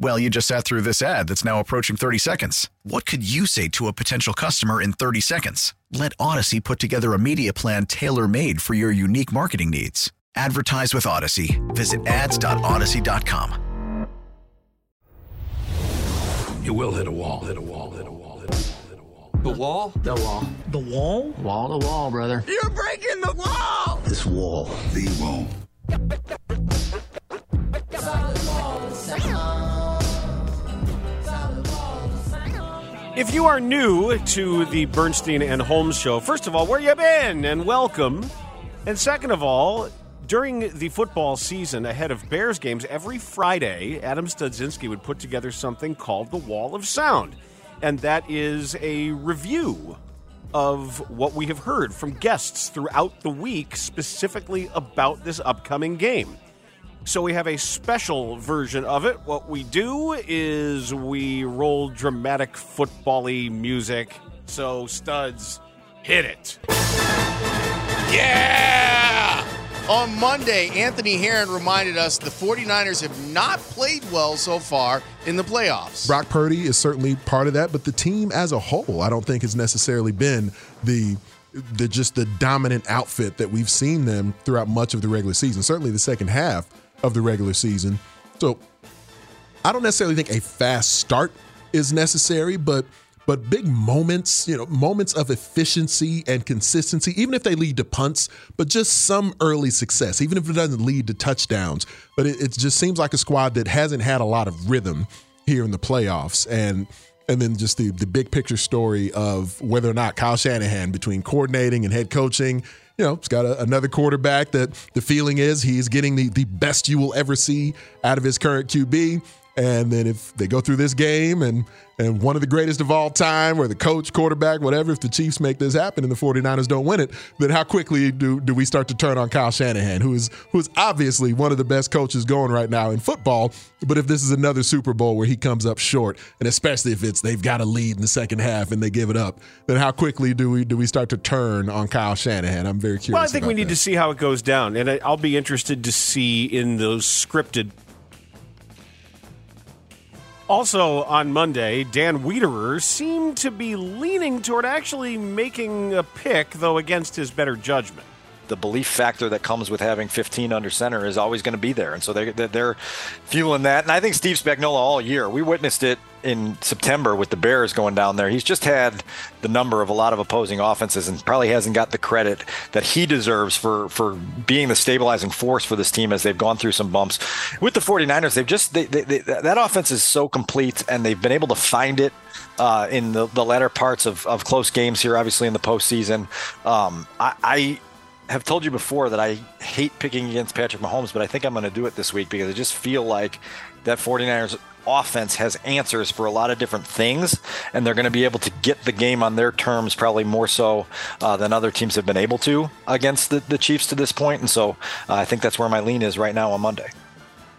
Well, you just sat through this ad that's now approaching 30 seconds. What could you say to a potential customer in 30 seconds? Let Audacy put together a media plan tailor made for your unique marketing needs. Advertise with Audacy. Visit ads.audacy.com. You will hit a wall, hit a wall, hit a wall, hit a wall, hit a wall. The wall? The wall. The wall? Wall to wall, brother. You're breaking the wall! This wall, the wall. If you are new to the Bernstein and Holmes show, first of all, where you been? And welcome. And second of all, during the football season ahead of Bears games, every Friday, Adam Studzinski would put together something called the Wall of Sound. And that is a review of what we have heard from guests throughout the week, specifically about this upcoming game. So we have a special version of it. What we do is we roll dramatic football-y music. So studs, hit it. Yeah! On Monday, Anthony Herron reminded us the 49ers have not played well so far in the playoffs. Brock Purdy is certainly part of that, but the team as a whole, I don't think has necessarily been the the just the dominant outfit that we've seen them throughout much of the regular season. Certainly the second half of the regular season. So I don't necessarily think a fast start is necessary, but but big moments, you know, moments of efficiency and consistency, even if they lead to punts, but just some early success, even if it doesn't lead to touchdowns. But it, it just seems like a squad that hasn't had a lot of rhythm here in the playoffs. And and then just the the big picture story of whether or not Kyle Shanahan between coordinating and head coaching you know, he's got a, another quarterback that the feeling is he's getting the, the best you will ever see out of his current QB. And then if they go through this game and and one of the greatest of all time, or the coach, quarterback, whatever, if the Chiefs make this happen and the 49ers don't win it, then how quickly do, do we start to turn on Kyle Shanahan, who is who is obviously one of the best coaches going right now in football. But if this is another Super Bowl where he comes up short, and especially if it's they've got a lead in the second half and they give it up, then how quickly do we do we start to turn on Kyle Shanahan? I'm very curious. Well, I think we need that. to see how it goes down, and I'll be interested to see in those scripted. Also on Monday, Dan Wiederer seemed to be leaning toward actually making a pick, though against his better judgment. The belief factor that comes with having 15 under center is always going to be there. And so they're, they're fueling that. And I think Steve Spagnuolo all year, we witnessed it in September with the Bears going down there. He's just had the number of a lot of opposing offenses and probably hasn't got the credit that he deserves for, for being the stabilizing force for this team as they've gone through some bumps. With the 49ers, they've just, they, they, they, that offense is so complete and they've been able to find it uh, in the, the latter parts of, of close games here, obviously in the postseason. Um, I have told you before that I hate picking against Patrick Mahomes, but I think I'm going to do it this week because I just feel like that 49ers offense has answers for a lot of different things, and they're going to be able to get the game on their terms probably more so uh, than other teams have been able to against the, the Chiefs to this point. And so uh, I think that's where my lean is right now on Monday.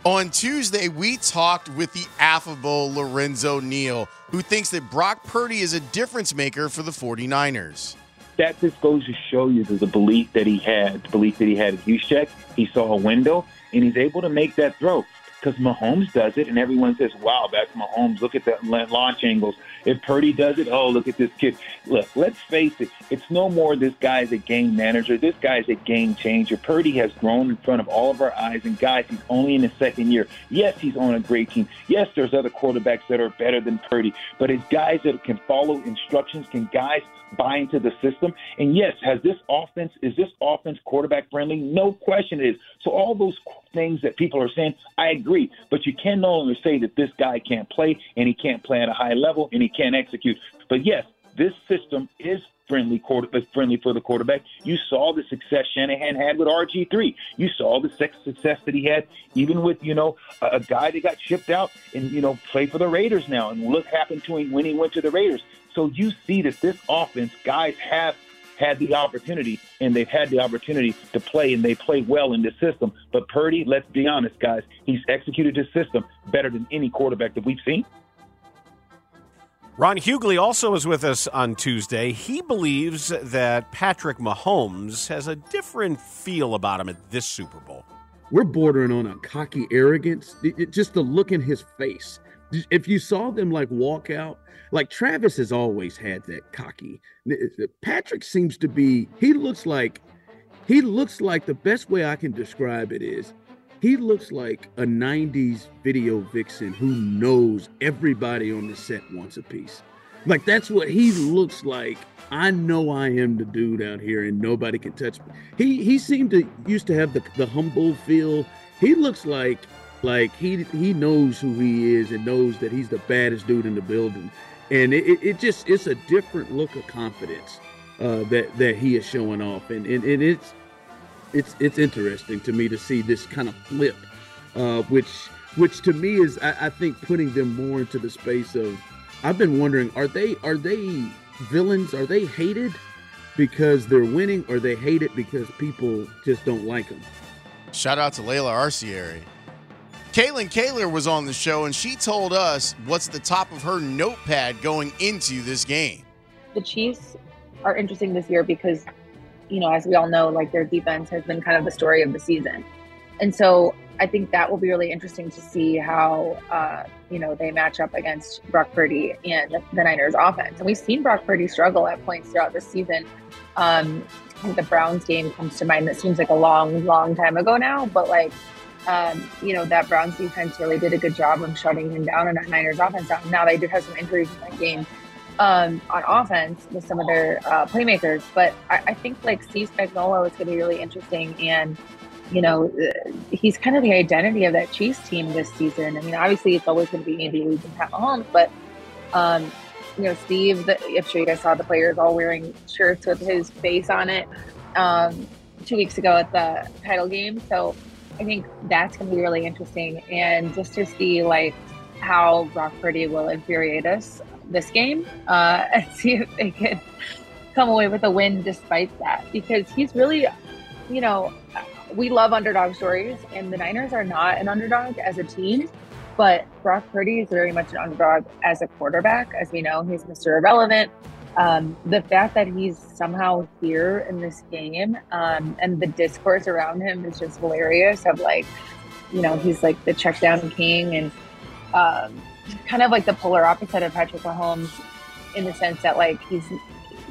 On Tuesday, we talked with the affable Lorenzo Neal, who thinks that Brock Purdy is a difference maker for the 49ers. That just goes to show you the belief that he had, the belief that he had at Juszczyk. He saw a window, and he's able to make that throw. Because Mahomes does it, and everyone says, wow, that's Mahomes. Look at the launch angles. If Purdy does it, oh, look at this kid. Look, let's face it. It's no more this guy's a game manager. This guy's a game changer. Purdy has grown in front of all of our eyes. And, guys, he's only in his second year. Yes, he's on a great team. Yes, there's other quarterbacks that are better than Purdy. But it's guys that can follow instructions, can guys buy into the system. And yes, has this offense is this offense quarterback friendly? No question it is. So all those things that people are saying. I agree, but you can no longer say that this guy can't play and he can't play at a high level and he can't execute. But yes, this system is friendly quarter friendly for the quarterback. You saw the success Shanahan had with RG three. You saw the success that he had even with you know a, a guy that got shipped out and you know play for the Raiders now. And look happened to him when he went to the Raiders. So you see that this offense, guys have had the opportunity and they've had the opportunity to play and they play well in this system. But Purdy, let's be honest, guys, he's executed his system better than any quarterback that we've seen. Ron Hughley also is with us on Tuesday. He believes that Patrick Mahomes has a different feel about him at this Super Bowl. We're bordering on a cocky arrogance. It, it, just the look in his face. If you saw them like walk out, like Travis has always had that cocky. Patrick seems to be, he looks like, he looks like the best way I can describe it is he looks like a 90s video vixen who knows everybody on the set wants a piece. Like that's what he looks like. I know I am the dude out here and nobody can touch me. He he seemed to used to have the, the humble feel. He looks like like he he knows who he is and knows that he's the baddest dude in the building. And it, it just it's a different look of confidence uh, that that he is showing off. And, and and it's it's it's interesting to me to see this kind of flip, uh, which which to me is I, I, think putting them more into the space of. I've been wondering are they are they villains? Are they hated because they're winning, or they hate it because people just don't like them? Shout out to Layla Arcieri. Kaylin Kaler was on the show, and she told us what's at the top of her notepad going into this game. The Chiefs are interesting this year because you know, as we all know, like their defense has been kind of the story of the season. And so I think that will be really interesting to see how, uh, you know, they match up against Brock Purdy and the Niners offense. And we've seen Brock Purdy struggle at points throughout the season. Um, I think the Browns game comes to mind. That seems like a long, long time ago now, but like, um, you know, that Browns defense really did a good job of shutting him down and that Niners offense down. Now they did have some injuries in that game um, on offense with some of their uh, playmakers. But I, I, think like Steve Spagnuolo is going to be really interesting, and you know uh, he's kind of the identity of that Chiefs team this season. I mean, obviously it's always going to be Andy Reid and Pat Mahomes, but um, you know Steve, the, I'm sure you guys saw the players all wearing shirts with his face on it um, two weeks ago at the title game. So I think that's going to be really interesting, and just to see like how Brock Purdy will infuriate us this game uh, and see if they can come away with a win despite that. Because he's really, you know, we love underdog stories, and the Niners are not an underdog as a team. But Brock Purdy is very much an underdog as a quarterback. As we know, he's Mr. Irrelevant. Um, the fact that he's somehow here in this game um, and the discourse around him is just hilarious of like, you know, he's like the check down king and um, kind of like the polar opposite of Patrick Mahomes in the sense that like he's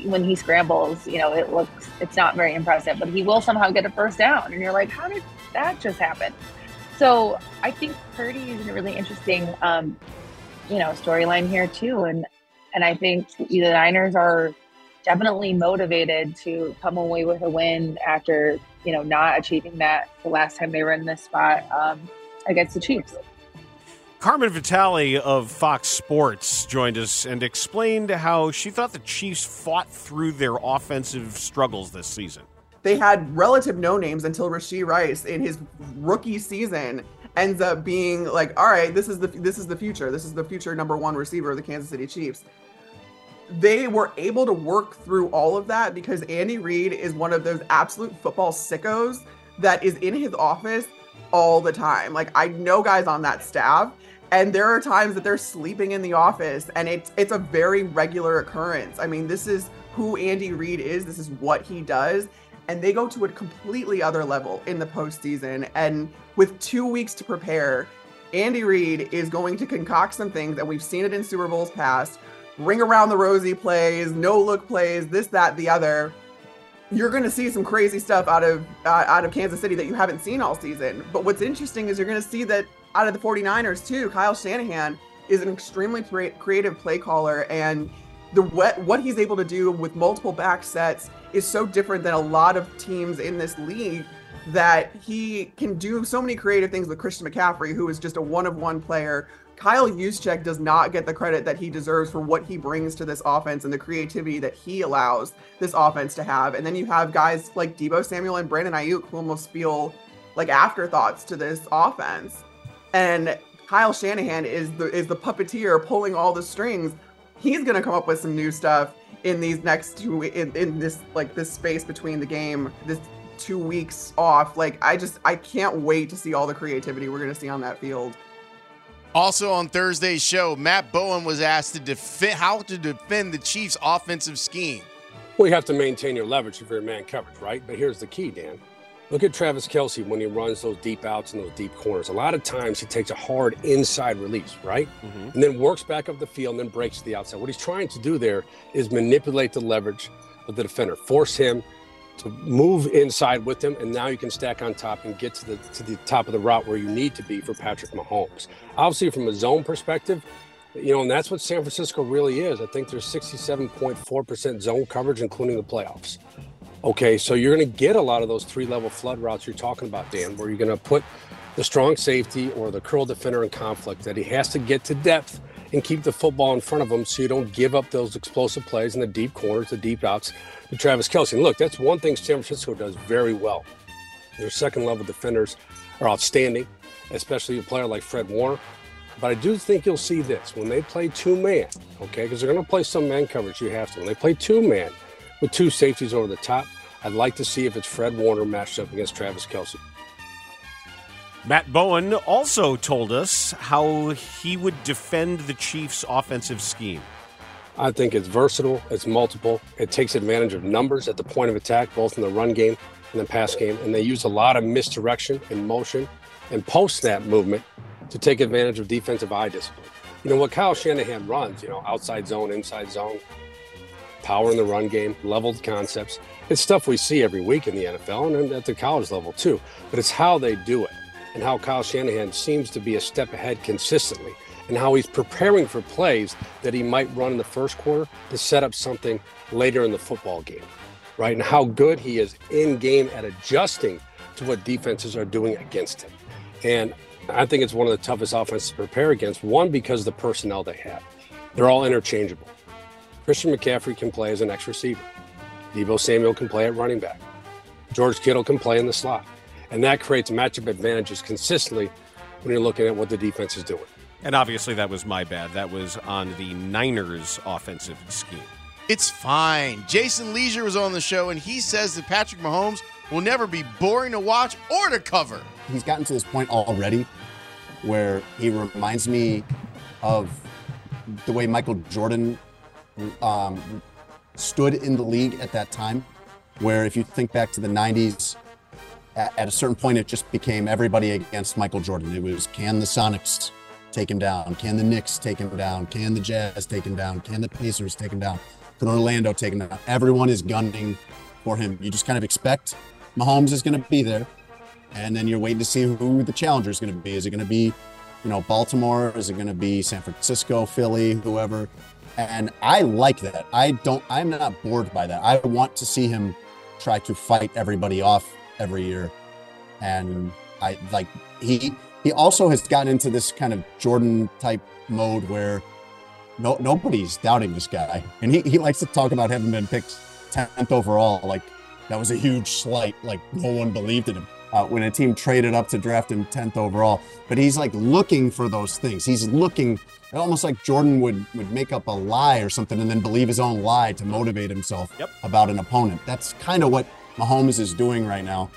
when he scrambles, you know, it looks it's not very impressive, but he will somehow get a first down, and you're like, how did that just happen? So I think Purdy is a really interesting, um, you know, storyline here too, and and I think the Niners are definitely motivated to come away with a win after you know not achieving that the last time they were in this spot um, against the Chiefs. Carmen Vitale of Fox Sports joined us and explained how she thought the Chiefs fought through their offensive struggles this season. They had relative no names until Rashee Rice in his rookie season ends up being like, all right, this is the this is the future. This is the future number one receiver of the Kansas City Chiefs. They were able to work through all of that because Andy Reid is one of those absolute football sickos that is in his office all the time. Like I know guys on that staff and there are times that they're sleeping in the office and it's it's a very regular occurrence i mean this is who andy reid is this is what he does and they go to a completely other level in the postseason. And with two weeks to prepare andy reid is going to concoct some things and we've seen it in super bowls past. Ring around the rosy plays no look plays this that the other. You're going to see some crazy stuff out of uh, out of Kansas City that you haven't seen all season. But what's interesting is you're going to see that out of the 49ers too, Kyle Shanahan is an extremely creative play caller and the what what he's able to do with multiple back sets is so different than a lot of teams in this league that he can do so many creative things with Christian McCaffrey, who is just a one of one player. Kyle Juszczyk does not get the credit that he deserves for what he brings to this offense and the creativity that he allows this offense to have. And then you have guys like Deebo Samuel and Brandon Aiyuk who almost feel like afterthoughts to this offense. And Kyle Shanahan is the is the puppeteer pulling all the strings. He's gonna come up with some new stuff in these next two in, in this like this space between the game, this two weeks off. Like I just I can't wait to see all the creativity we're gonna see on that field. Also on Thursday's show, Matt Bowen was asked to defend how to defend the Chiefs' offensive scheme. Well, you have to maintain your leverage if you're man coverage, right? But here's the key, Dan. Look at Travis Kelce when he runs those deep outs and those deep corners. A lot of times he takes a hard inside release, right? Mm-hmm. And then works back up the field and then breaks to the outside. What he's trying to do there is manipulate the leverage of the defender, force him to move inside with him, and now you can stack on top and get to the to the top of the route where you need to be for Patrick Mahomes. Obviously, from a zone perspective, you know, and that's what San Francisco really is. I think there's 67.4% zone coverage, including the playoffs. Okay, so you're going to get a lot of those three level flood routes you're talking about, Dan, where you're going to put the strong safety or the curl defender in conflict that he has to get to depth and keep the football in front of him so you don't give up those explosive plays in the deep corners, the deep outs to Travis Kelce. And look, that's one thing San Francisco does very well. Their second level defenders are outstanding, especially a player like Fred Warner. But I do think you'll see this when they play two man, okay, because they're going to play some man coverage. You have to. When they play two man with two safeties over the top, I'd like to see if it's Fred Warner matched up against Travis Kelce. Matt Bowen also told us how he would defend the Chiefs' offensive scheme. I think it's versatile, it's multiple, it takes advantage of numbers at the point of attack, both in the run game and the pass game, and they use a lot of misdirection and motion and post snap movement to take advantage of defensive eye discipline. You know what Kyle Shanahan runs, you know, outside zone, inside zone, power in the run game, leveled concepts. It's stuff we see every week in the NFL and at the college level too, but it's how they do it and how Kyle Shanahan seems to be a step ahead consistently and how he's preparing for plays that he might run in the first quarter to set up something later in the football game, right? And how good he is in game at adjusting to what defenses are doing against him. And I think it's one of the toughest offenses to prepare against. One, because the personnel they have, they're all interchangeable. Christian McCaffrey can play as an X receiver. Deebo Samuel can play at running back. George Kittle can play in the slot. And that creates matchup advantages consistently when you're looking at what the defense is doing. And obviously, that was my bad. That was on the Niners' offensive scheme. It's fine. Jason Lieser was on the show, and he says that Patrick Mahomes will never be boring to watch or to cover. He's gotten to this point already where he reminds me of the way Michael Jordan um, stood in the league at that time. Where if you think back to the 90s, at, at a certain point, it just became everybody against Michael Jordan. It was can the Sonics take him down? Can the Knicks take him down? Can the Jazz take him down? Can the Pacers take him down? Can Orlando take him down? Everyone is gunning for him. You just kind of expect Mahomes is going to be there, and then you're waiting to see who the challenger is going to be. Is it going to be, you know, Baltimore? Is it going to be San Francisco, Philly, whoever? And I like that. I don't. I'm not bored by that. I want to see him try to fight everybody off every year, and I like he he also has gotten into this kind of Jordan type mode where no nobody's doubting this guy, and he, he likes to talk about having been picked tenth overall. Like that was a huge slight. Like no one believed in him uh, when a team traded up to draft him tenth overall. But he's like looking for those things. He's looking almost like Jordan would would make up a lie or something and then believe his own lie to motivate himself yep. about an opponent. That's kind of what Mahomes is doing right now.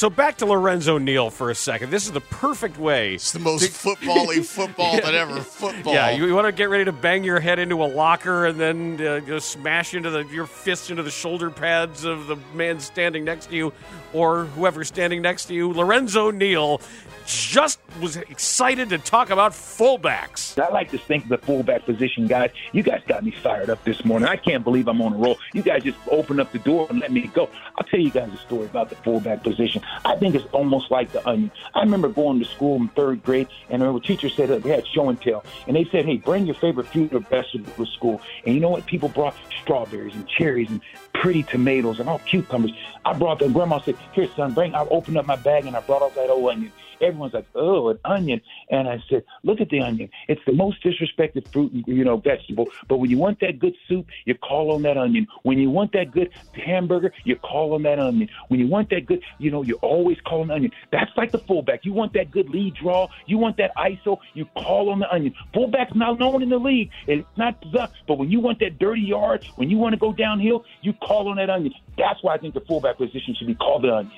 So back to Lorenzo Neal for a second. This is the perfect way. It's the most to, football-y football yeah. that ever football. Yeah, you, you, want to get ready to bang your head into a locker and then uh, you smash into the your fist into the shoulder pads of the man standing next to you or whoever's standing next to you. Lorenzo Neal just was excited to talk about fullbacks. I like to think the fullback position, guys. You guys got me fired up this morning. I can't believe I'm on a roll. You guys just opened up the door and let me go. I'll tell you guys a story about the fullback position. I think it's almost like the onion. I remember going to school in third grade, and our teacher said that we had show and tell, and they said, "Hey, bring your favorite fruit or vegetable to school." And you know what? People brought strawberries and cherries and pretty tomatoes and all cucumbers. I brought them. Grandma said, "Here, son, bring." I opened up my bag and I brought out that old onion. Everyone's like, "Oh, an onion," and I said, "Look at the onion. It's the most disrespected fruit, you know, vegetable. But when you want that good soup, you call on that onion. When you want that good hamburger, you call on that onion. When you want that good, you know, you always call on the onion. That's like the fullback. You want that good lead draw. You want that ISO. You call on the onion. Fullback's not known in the league. It's not the, but when you want that dirty yard, when you want to go downhill, you call on that onion. That's why I think the fullback position should be called the onion.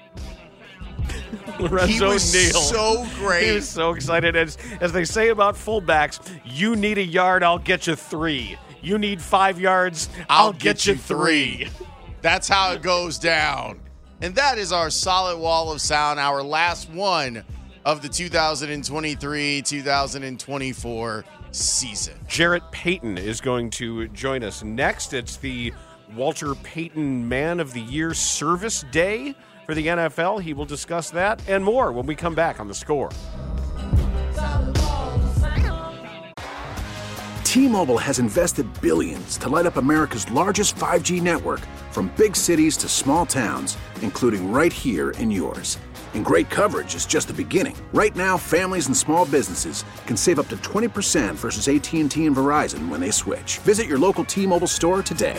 Lorenzo He was Neal. so great. He was so excited. As, as they say about fullbacks, you need a yard, I'll get you three. You need five yards, I'll, get, you three. That's how it goes down. And that is our solid wall of sound, our last one of the 2023 2024 season. Jarrett Payton is going to join us next. It's the Walter Payton Man of the Year Service Day for the NFL. He will discuss that and more when we come back on the score. T-Mobile has invested billions to light up America's largest 5G network from big cities to small towns, including right here in yours. And great coverage is just the beginning. Right now, families and small businesses can save up to 20% versus AT&T and Verizon when they switch. Visit your local T-Mobile store today.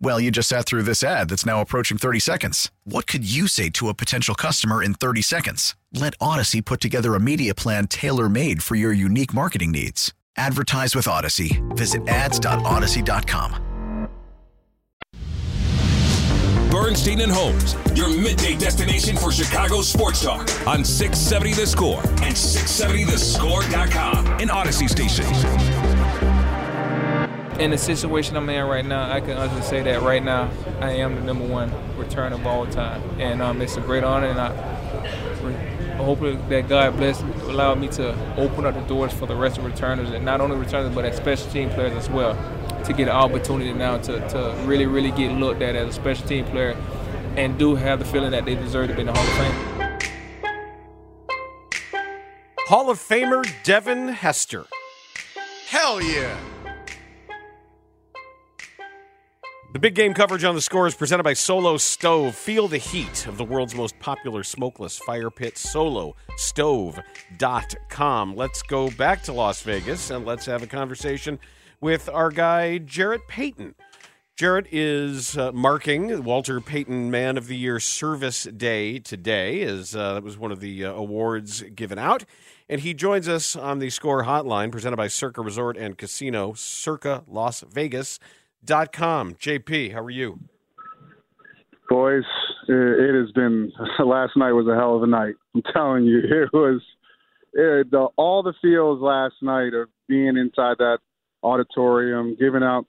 Well, you just sat through this ad that's now approaching 30 seconds. What could you say to a potential customer in 30 seconds? Let Audacy put together a media plan tailor made for your unique marketing needs. Advertise with Audacy. Visit ads.audacy.com. Bernstein and Holmes, your midday destination for Chicago sports talk on 670 The Score and 670thescore.com. An Audacy station. In the situation I'm in right now, I can honestly say that right now I am the number one return of all time, and um, it's a great honor. And I, I hope that God bless, allow me to open up the doors for the rest of returners, and not only returners but as special team players as well, to get an opportunity now to, to really, really get looked at as a special team player, and do have the feeling that they deserve to be in the Hall of Fame. Hall of Famer Devin Hester. Hell yeah. The big game coverage on the score is presented by Solo Stove. Feel the heat of the world's most popular smokeless fire pit, solostove.com. Let's go back to Las Vegas and let's have a conversation with our guy, Jarrett Payton. Jarrett is uh, marking Walter Payton Man of the Year Service Day today, as uh, that was one of the uh, awards given out. And he joins us on the Score Hotline, presented by Circa Resort and Casino, Circa Las Vegas com. JP, how are you? Boys, it, has been. Last night was a hell of a night. I'm telling you, it was it, the, all the feels last night of being inside that auditorium, giving out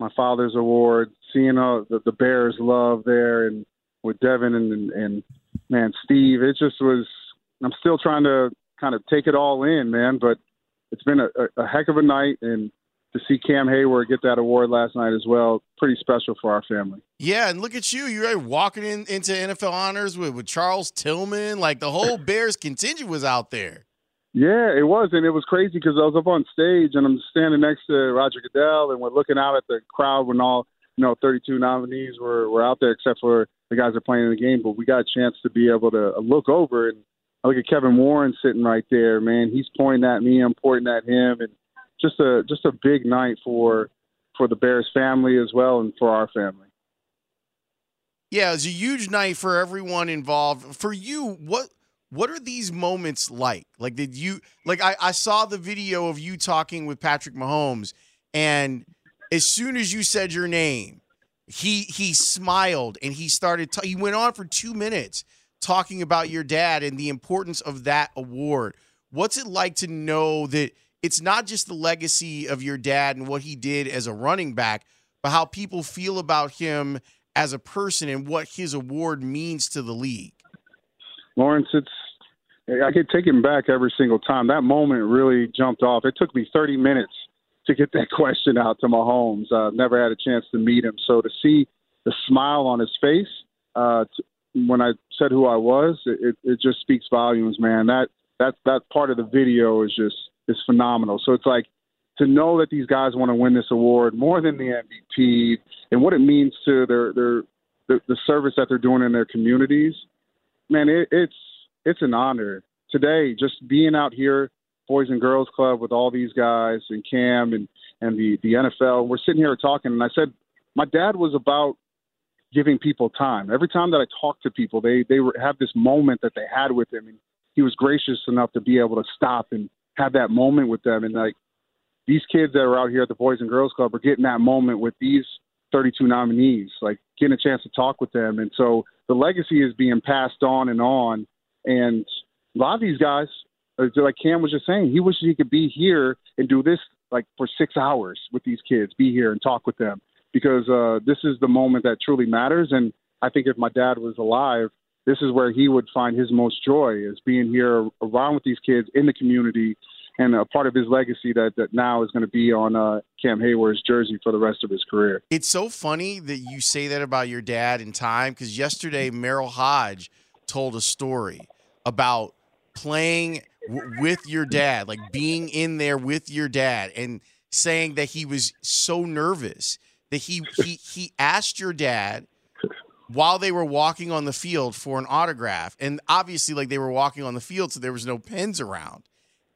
my father's award, seeing all the, the Bears love there, and with Devin and, and and man Steve. It just was. I'm still trying to kind of take it all in, man. But it's been a, a heck of a night, and to see Cam Heyward get that award last night as well, pretty special for our family. Yeah, and look at you. You're walking in, into NFL honors with, with Charles Tillman. Like the whole Bears contingent was out there. Yeah, it was, and it was crazy because I was up on stage and I'm standing next to Roger Goodell, and we're looking out at the crowd when all you know 32 nominees were were out there, except for the guys that are playing in the game. But we got a chance to be able to look over and I look at Kevin Warren sitting right there, man. He's pointing at me, I'm pointing at him, and just a just a big night for for the Bears family as well and for our family. Yeah, it's a huge night for everyone involved. For you, what what are these moments like? Like, did you like? I, I saw the video of you talking with Patrick Mahomes, and as soon as you said your name, he he smiled and he started. T- he went on for two minutes talking about your dad and the importance of that award. What's it like to know that it's not just the legacy of your dad and what he did as a running back, but how people feel about him as a person and what his award means to the league? Lawrence, it's I get taken back every single time. That moment really jumped off. It took me 30 minutes to get that question out to Mahomes. I uh, never had a chance to meet him, so to see the smile on his face uh, when I said who I was, it, it just speaks volumes, man. That that that part of the video is just is phenomenal. So it's like to know that these guys want to win this award more than the MVP and what it means to their their the, the service that they're doing in their communities. Man, it, it's it's an honor today just being out here, Boys and Girls Club with all these guys and Cam and and the the NFL. We're sitting here talking, and I said my dad was about giving people time. Every time that I talk to people, they they were, have this moment that they had with him, and he was gracious enough to be able to stop and have that moment with them. And like these kids that are out here at the Boys and Girls Club are getting that moment with these 32 nominees, like getting a chance to talk with them. And so the legacy is being passed on and on. And a lot of these guys, like Cam was just saying, he wishes he could be here and do this like for six hours with these kids, be here and talk with them because uh, this is the moment that truly matters. And I think if my dad was alive, this is where he would find his most joy is being here around with these kids in the community and a part of his legacy that, that now is going to be on uh, Cam Heyward's jersey for the rest of his career. It's so funny that you say that about your dad in time because yesterday Merril Hoge told a story about playing w- with your dad, like being in there with your dad, and saying that he was so nervous that he he he asked your dad while they were walking on the field for an autograph, and obviously like they were walking on the field, so there was no pens around,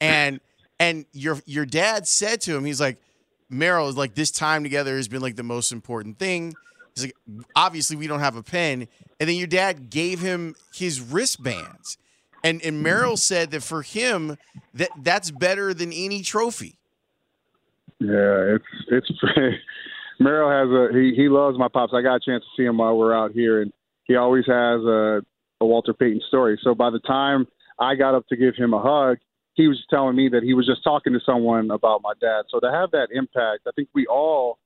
and and your your dad said to him, he's like, Merril is like this time together has been like the most important thing. He's like, obviously we don't have a pen, and then your dad gave him his wristbands, and and Merril mm-hmm. said that for him that that's better than any trophy. Yeah, it's it's Merril has a he he loves my pops. I got a chance to see him while we're out here, and he always has a a Walter Payton story. So by the time I got up to give him a hug, he was telling me that he was just talking to someone about my dad. So to have that impact, I think we all,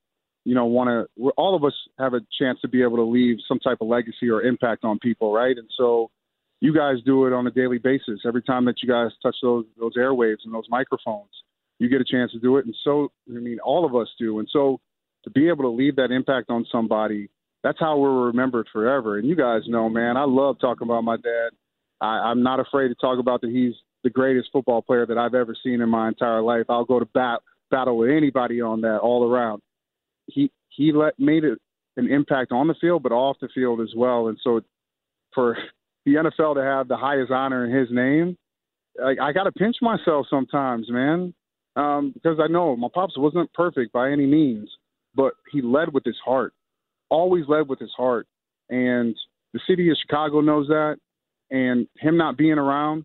you know, want to. All of us have a chance to be able to leave some type of legacy or impact on people, right? And so you guys do it on a daily basis. Every time that you guys touch those those airwaves and those microphones, you get a chance to do it. And so, I mean, all of us do. And so to be able to leave that impact on somebody, that's how we're remembered forever. And you guys know, man, I love talking about my dad. I, I'm not afraid to talk about that he's the greatest football player that I've ever seen in my entire life. I'll go to bat battle with anybody on that all around. He he let made it an impact on the field, but off the field as well. And so for the NFL to have the highest honor in his name, I, I got to pinch myself sometimes, man, um, because I know my pops wasn't perfect by any means, but he led with his heart, always led with his heart, and the city of Chicago knows that. And him not being around,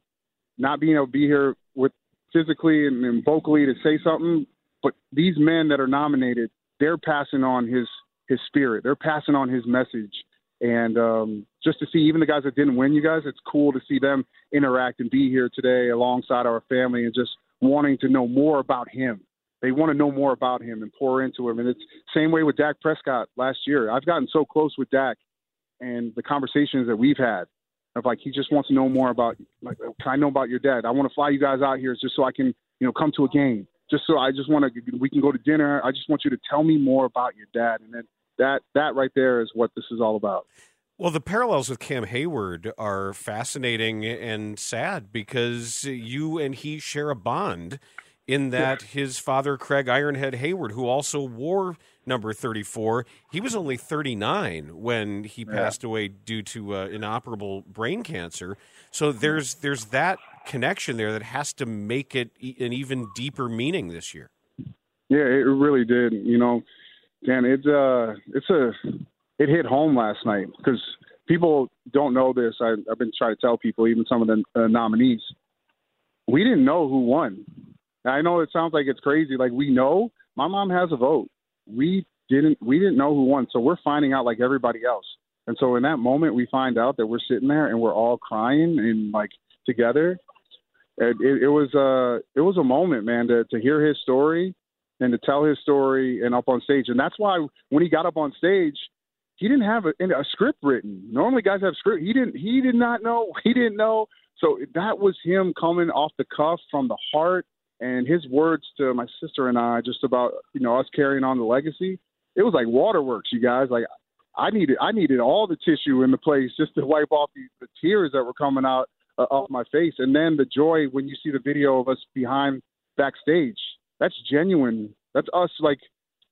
not being able to be here with physically and, and vocally to say something, but these men that are nominated, they're passing on his his spirit. They're passing on his message. And um, just to see even the guys that didn't win, you guys, it's cool to see them interact and be here today alongside our family and just wanting to know more about him. They want to know more about him and pour into him. And it's same way with Dak Prescott last year. I've gotten so close with Dak and the conversations that we've had of like he just wants to know more about like can I know about your dad? I want to fly you guys out here just so I can you know come to a game. Just so I just want to we can go to dinner. I just want you to tell me more about your dad, and then that that right there is what this is all about. Well, the parallels with Cam Heyward are fascinating and sad because you and he share a bond in that his father, Craig Ironhead Heyward, who also wore number 34, he was only 39 when he Yeah. passed away due to uh, inoperable brain cancer. So there's there's that connection there that has to make it e- an even deeper meaning this year. Yeah, it really did. You know, Dan, it's uh, it's a, it hit home last night because people don't know this. I, I've been trying to tell people, even some of the uh, nominees, we didn't know who won. I know it sounds like it's crazy. Like we know, my mom has a vote. We didn't, we didn't know who won, so we're finding out like everybody else. And so in that moment, we find out that we're sitting there and we're all crying and like together. It, it, it was uh, it was a moment, man, to to hear his story and to tell his story and up on stage. And that's why when he got up on stage, he didn't have a, a script written. Normally, guys have script. He didn't. He did not know. He didn't know. So that was him coming off the cuff from the heart, and his words to my sister and I just about you know us carrying on the legacy. It was like waterworks, you guys. Like I needed, I needed all the tissue in the place just to wipe off the, the tears that were coming out uh, off my face, and then the joy when you see the video of us behind backstage. That's genuine. That's us like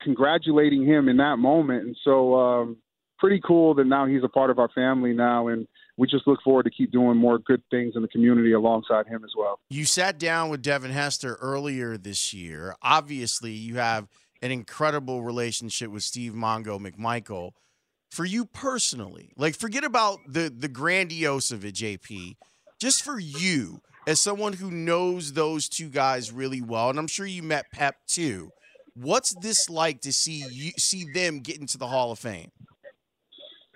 congratulating him in that moment, and so um, pretty cool that now he's a part of our family now, and we just look forward to keep doing more good things in the community alongside him as well. You sat down with Devin Hester earlier this year. Obviously, you have an incredible relationship with Steve Mongo McMichael. For you personally, like forget about the the grandiose of it, JP. Just for you, as someone who knows those two guys really well, and I'm sure you met Pep too. What's this like to see you see them get into the Hall of Fame?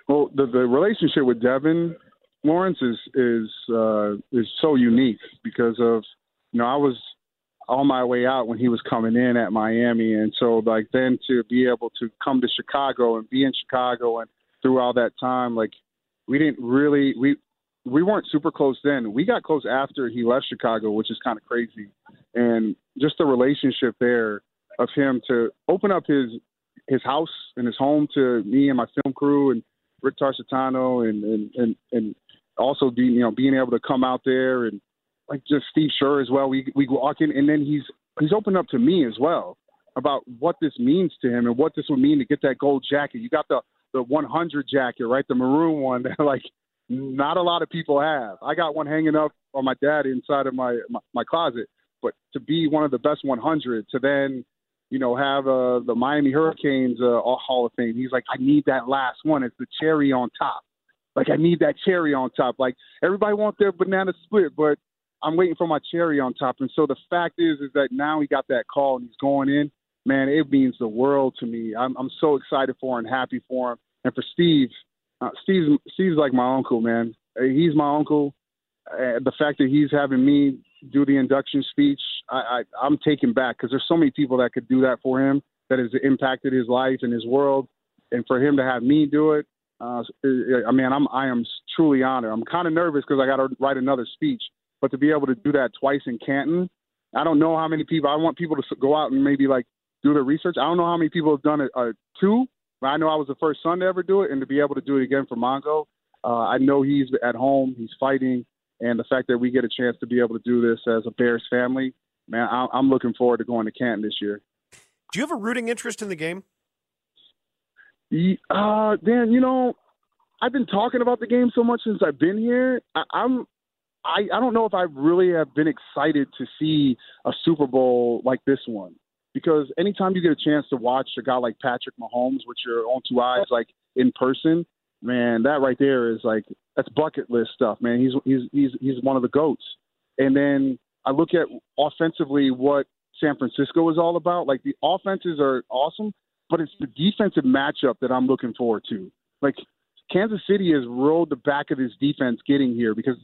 Well, the the relationship with Devin Lawrence is is uh, is so unique because of you know I was on my way out when he was coming in at Miami, and so like then to be able to come to Chicago and be in Chicago and through all that time, like we didn't really we we weren't super close then. We got close after he left Chicago, which is kind of crazy, and just the relationship there of him to open up his his house and his home to me and my film crew and Rick Tarsitano and and and, and also being you know being able to come out there and like just Steve Sure as well. We we walk in and then he's he's opened up to me as well about what this means to him and what this would mean to get that gold jacket. You got the the 100 jacket, right? The maroon one that like not a lot of people have. I got one hanging up on my dad inside of my my, my closet. But to be one of the best 100, to then you know, have uh, the Miami Hurricanes uh, Hall of Fame. He's like, I need that last one. It's the cherry on top. Like, I need that cherry on top. Like, everybody wants their banana split, but I'm waiting for my cherry on top. And so the fact is, is that now he got that call and he's going in. Man, it means the world to me. I'm, I'm so excited for and happy for him. And for Steve, uh, Steve's, Steve's like my uncle, man. Uh, He's my uncle. Uh, the fact that he's having me do the induction speech, I, I, I'm taken back because there's so many people that could do that for him that has impacted his life and his world, and for him to have me do it, uh, I mean, I'm I am truly honored. I'm kind of nervous because I got to write another speech, but to be able to do that twice in Canton, I don't know how many people. I want people to go out and maybe like do their research. I don't know how many people have done it uh, two. But I know I was the first son to ever do it, and to be able to do it again for Mongo, uh, I know he's at home, he's fighting, and the fact that we get a chance to be able to do this as a Bears family, man, I- I'm looking forward to going to Canton this year. Do you have a rooting interest in the game? Uh, Dan, you know, I've been talking about the game so much since I've been here. I, I'm, I, I don't know if I really have been excited to see a Super Bowl like this one because anytime you get a chance to watch a guy like Patrick Mahomes with your own two eyes, like in person, man, that right there is like that's bucket list stuff, man. He's he's he's he's one of the goats. And then I look at offensively what San Francisco is all about. Like the offenses are awesome, but it's the defensive matchup that I'm looking forward to. Like Kansas City has rolled the back of his defense getting here because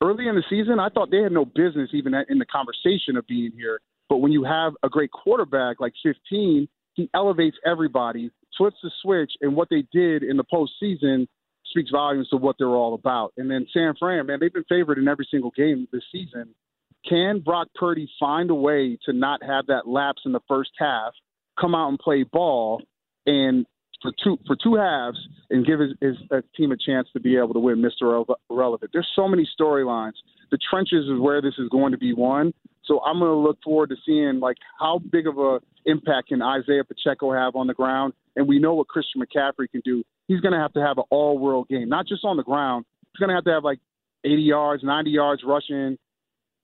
early in the season I thought they had no business even in the conversation of being here. But when you have a great quarterback like 15, he elevates everybody, flips the switch, and what they did in the postseason speaks volumes to what they're all about. And then San Fran, man, they've been favored in every single game this season. Can Brock Purdy find a way to not have that lapse in the first half, come out and play ball, and for two for two halves, and give his, his uh, team a chance to be able to win Mr. Relevant. There's so many storylines. The trenches is where this is going to be won. So I'm going to look forward to seeing like how big of a impact can Isaiah Pacheco have on the ground, and we know what Christian McCaffrey can do. He's going to have to have an all-world game, not just on the ground. He's going to have to have like 80 yards, 90 yards rushing,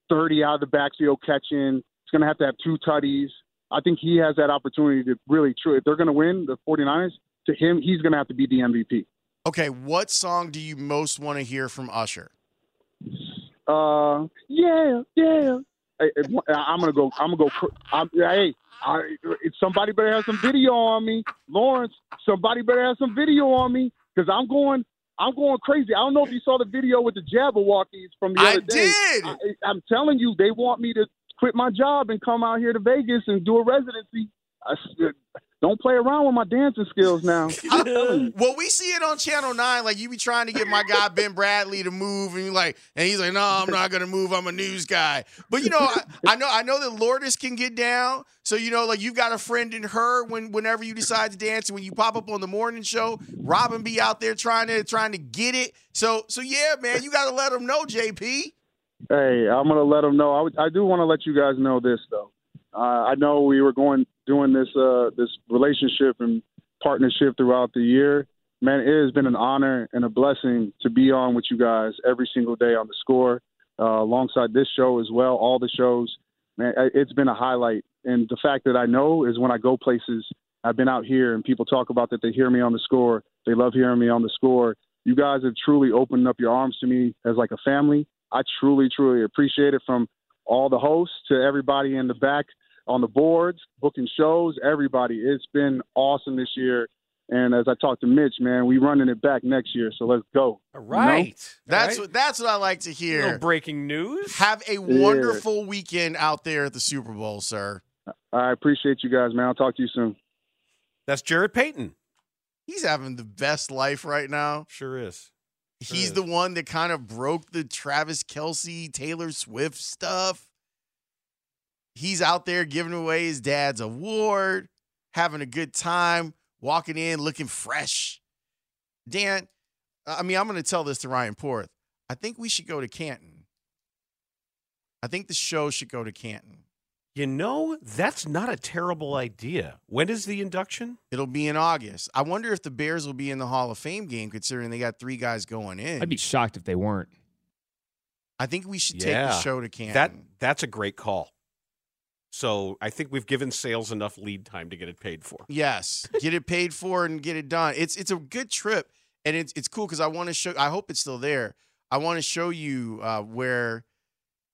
30 out of the backfield catching. He's going to have to have two tutties. I think he has that opportunity to really true. If they're going to win the 49ers, to him, he's going to have to be the MVP. Okay, what song do you most want to hear from Usher? Uh, yeah, yeah. Hey, I'm gonna go. I'm gonna go. I'm, hey, I, somebody better have some video on me, Lawrence. Somebody better have some video on me because I'm going. I'm going crazy. I don't know if you saw the video with the Jabbawockeez from the I other day. I did. I'm telling you, they want me to quit my job and come out here to Vegas and do a residency. I, s- uh, don't play around with my dancing skills now. I'm telling you. Well, we see it on Channel Nine. Like you be trying to get my guy Ben Bradley to move, and you like, and he's like, "No, I'm not gonna move. I'm a news guy." But you know, I, I know, I know that Lourdes can get down. So you know, like you've got a friend in her when whenever you decide to dance, and when you pop up on the morning show, Robin be out there trying to trying to get it. So so yeah, man, you got to let them know, JP. Hey, I'm gonna let them know. I, do want to let you guys know this though. Uh, I know we were going doing this uh, this relationship and partnership throughout the year. Man, it has been an honor and a blessing to be on with you guys every single day on the score, uh, alongside this show as well. All the shows, man, it's been a highlight. And the fact that I know is when I go places, I've been out here and people talk about that they hear me on the score. They love hearing me on the score. You guys have truly opened up your arms to me as like a family. I truly, truly appreciate it from all the hosts to everybody in the back on the boards, booking shows, everybody. It's been awesome this year. And as I talked to Mitch, man, we running it back next year. So let's go. All right. That's All right. what that's what I like to hear. Little breaking news. Have a wonderful weekend out there at the Super Bowl, sir. I appreciate you guys, man. I'll talk to you soon. That's Jarrett Payton. He's having the best life right now. Sure is. He's mm. the one that kind of broke the Travis Kelce, Taylor Swift stuff. He's out there giving away his dad's award, having a good time, walking in looking fresh. Dan, I mean, I'm going to tell this to Ryan Porth. I think we should go to Canton. I think the show should go to Canton. You know, that's not a terrible idea. When is the induction? It'll be in August. I wonder if the Bears will be in the Hall of Fame game, considering they got three guys going in. I'd be shocked if they weren't. I think we should take the show to Canton. That that's a great call. So I think we've given sales enough lead time to get it paid for. Yes, get it paid for and get it done. It's it's a good trip, and it's it's cool because I want to show. I hope it's still there. I want to show you uh, where,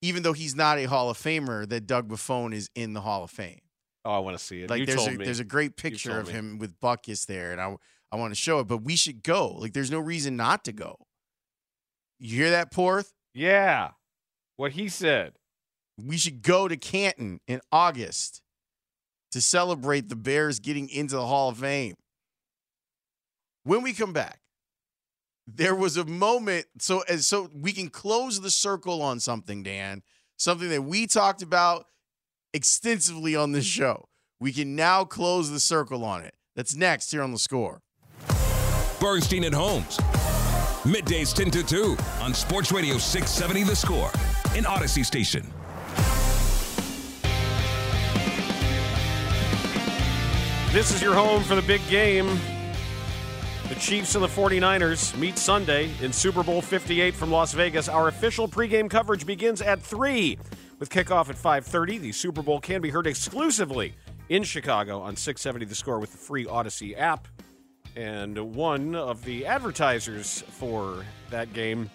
even though he's not a Hall of Famer, that Doug Buffone is in the Hall of Fame. Oh, I want to see it. Like you there's told a, me. there's a great picture of me. him with Butkus there, and I I want to show it. But we should go. Like there's no reason not to go. You hear that, Porth? Yeah, what he said. We should go to Canton in August to celebrate the Bears getting into the Hall of Fame. When we come back, there was a moment so as so we can close the circle on something, Dan, something that we talked about extensively on this show. We can now close the circle on it. That's next here on the score. Bernstein and Holmes. Middays 10 to 2 on Sports Radio 670 The Score in Audacy Station. This is your home for the big game. The Chiefs and the 49ers meet Sunday in Super Bowl 58 from Las Vegas. Our official pregame coverage begins at 3 with kickoff at 5:30. The Super Bowl can be heard exclusively in Chicago on 670 The Score with the free Audacy app. And one of the advertisers for that game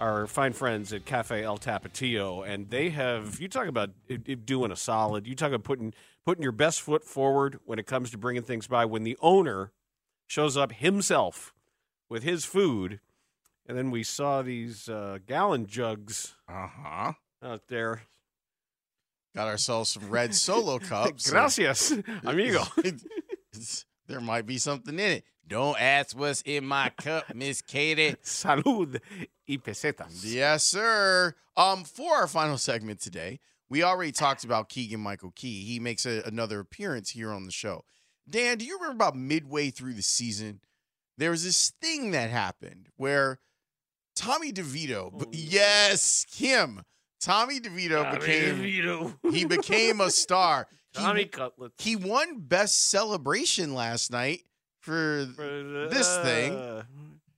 our fine friends at Cafe El Tapatio, and they have you talk about doing a solid. You talk about putting putting your best foot forward when it comes to bringing things by. When the owner shows up himself with his food, and then we saw these uh, gallon jugs Uh huh. out there. Got ourselves some red solo cups. Gracias, amigo. there might be something in it. Don't ask what's in my cup, Miss Katie. Salud y pesetas. Yes, sir. Um, for our final segment today, we already talked about Keegan Michael Key. He makes a, another appearance here on the show. Dan, do you remember about midway through the season, there was this thing that happened where Tommy DeVito, b- yes, him, Tommy DeVito Tommy became DeVito. he became a star. Tommy he, Cutlets. he won best celebration last night for this thing.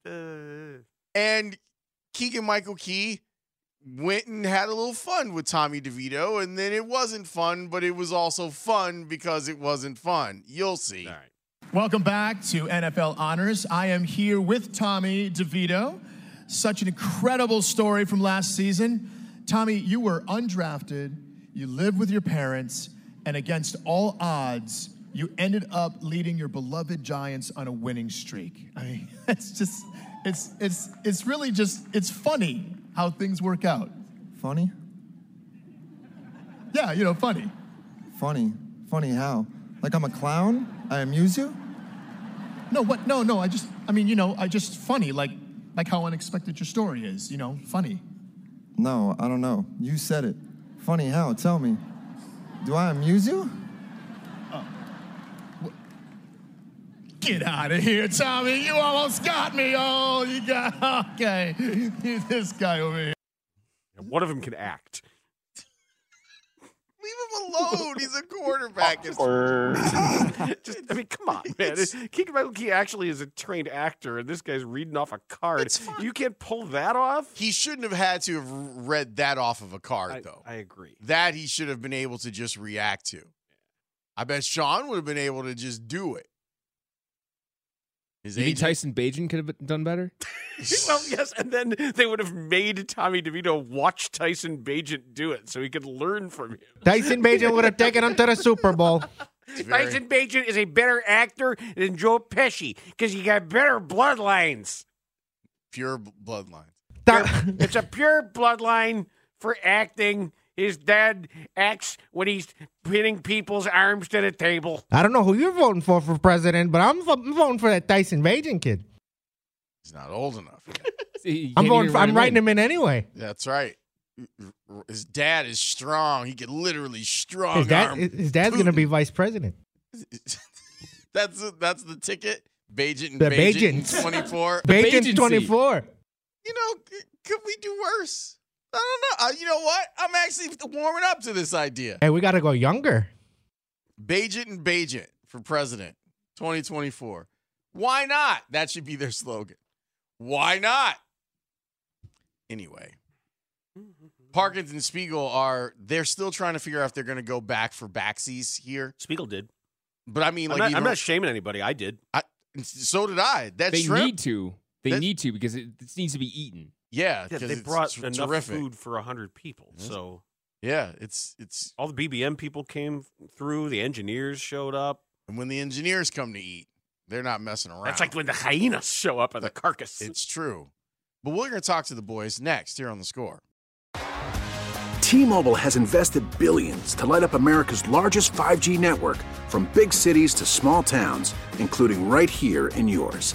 Uh, And Keegan Michael Key went and had a little fun with Tommy DeVito, and then it wasn't fun, but it was also fun because it wasn't fun. You'll see. All right. Welcome back to NFL Honors. I am here with Tommy DeVito. Such an incredible story from last season. Tommy, you were undrafted, you lived with your parents, and against all odds, you ended up leading your beloved Giants on a winning streak. I mean, it's just, it's, it's, it's really just, it's funny how things work out. Funny? Yeah, you know, funny. Funny. Funny how? Like I'm a clown? I amuse you? No, what? No, no. I just, I mean, you know, I just funny, like, like how unexpected your story is. You know, funny. No, I don't know. You said it. Funny how? Tell me. Do I amuse you? Get out of here, Tommy. You almost got me. Oh, you got okay. this guy over here. One of them can act. Leave him alone. He's a quarterback. Just, I mean, come on, man. Keegan Michael Key actually is a trained actor, and this guy's reading off a card. You can't pull that off. He shouldn't have had to have read that off of a card, I- though. I agree. That he should have been able to just react to. I bet Sean would have been able to just do it. His You think Tyson Bagent could have done better? well, yes, and then they would have made Tommy DeVito watch Tyson Bagent do it, so he could learn from him. Tyson Bagent would have taken him to the Super Bowl. Tyson Bagent is a better actor than Joe Pesci because he got better bloodlines. pure b- bloodline. Pure- it's a pure bloodline for acting. His dad acts when he's pinning people's arms to the table. I don't know who you're voting for for president, but I'm, I'm voting for that Tyson Bagent kid. He's not old enough. I'm voting. For, I'm writing him in anyway. That's right. His dad is strong. He could literally strong His dad, arm. his dad's gonna be vice president. That's that's the ticket. Bagent and The Bagent Bagents. 24. Bagent's 24. You know, could we do worse? I don't know. Uh, you know what? I'm actually warming up to this idea. Hey, we got to go younger. Bagent and Bagent for president 2024. Why not? That should be their slogan. Why not? Anyway, Parkins and Spiegel are they're still trying to figure out if they're going to go back for backsies here. Spiegel did. But I mean, I'm like not, I'm not shaming anybody. I did. I, so did I. That's they shrimp, need to. They that- need to because it, this needs to be eaten. Yeah, Yeah, 'cause they brought t- enough terrific. food for hundred people. So Yeah, it's it's all the BBM people came through. The engineers showed up. and when the engineers come to eat, they're not messing around. That's like when the hyenas show up at the carcass. It's true. But we're going to talk to the boys next here on the score. T-Mobile has invested billions to light up America's largest 5G network from big cities to small towns, including right here in yours.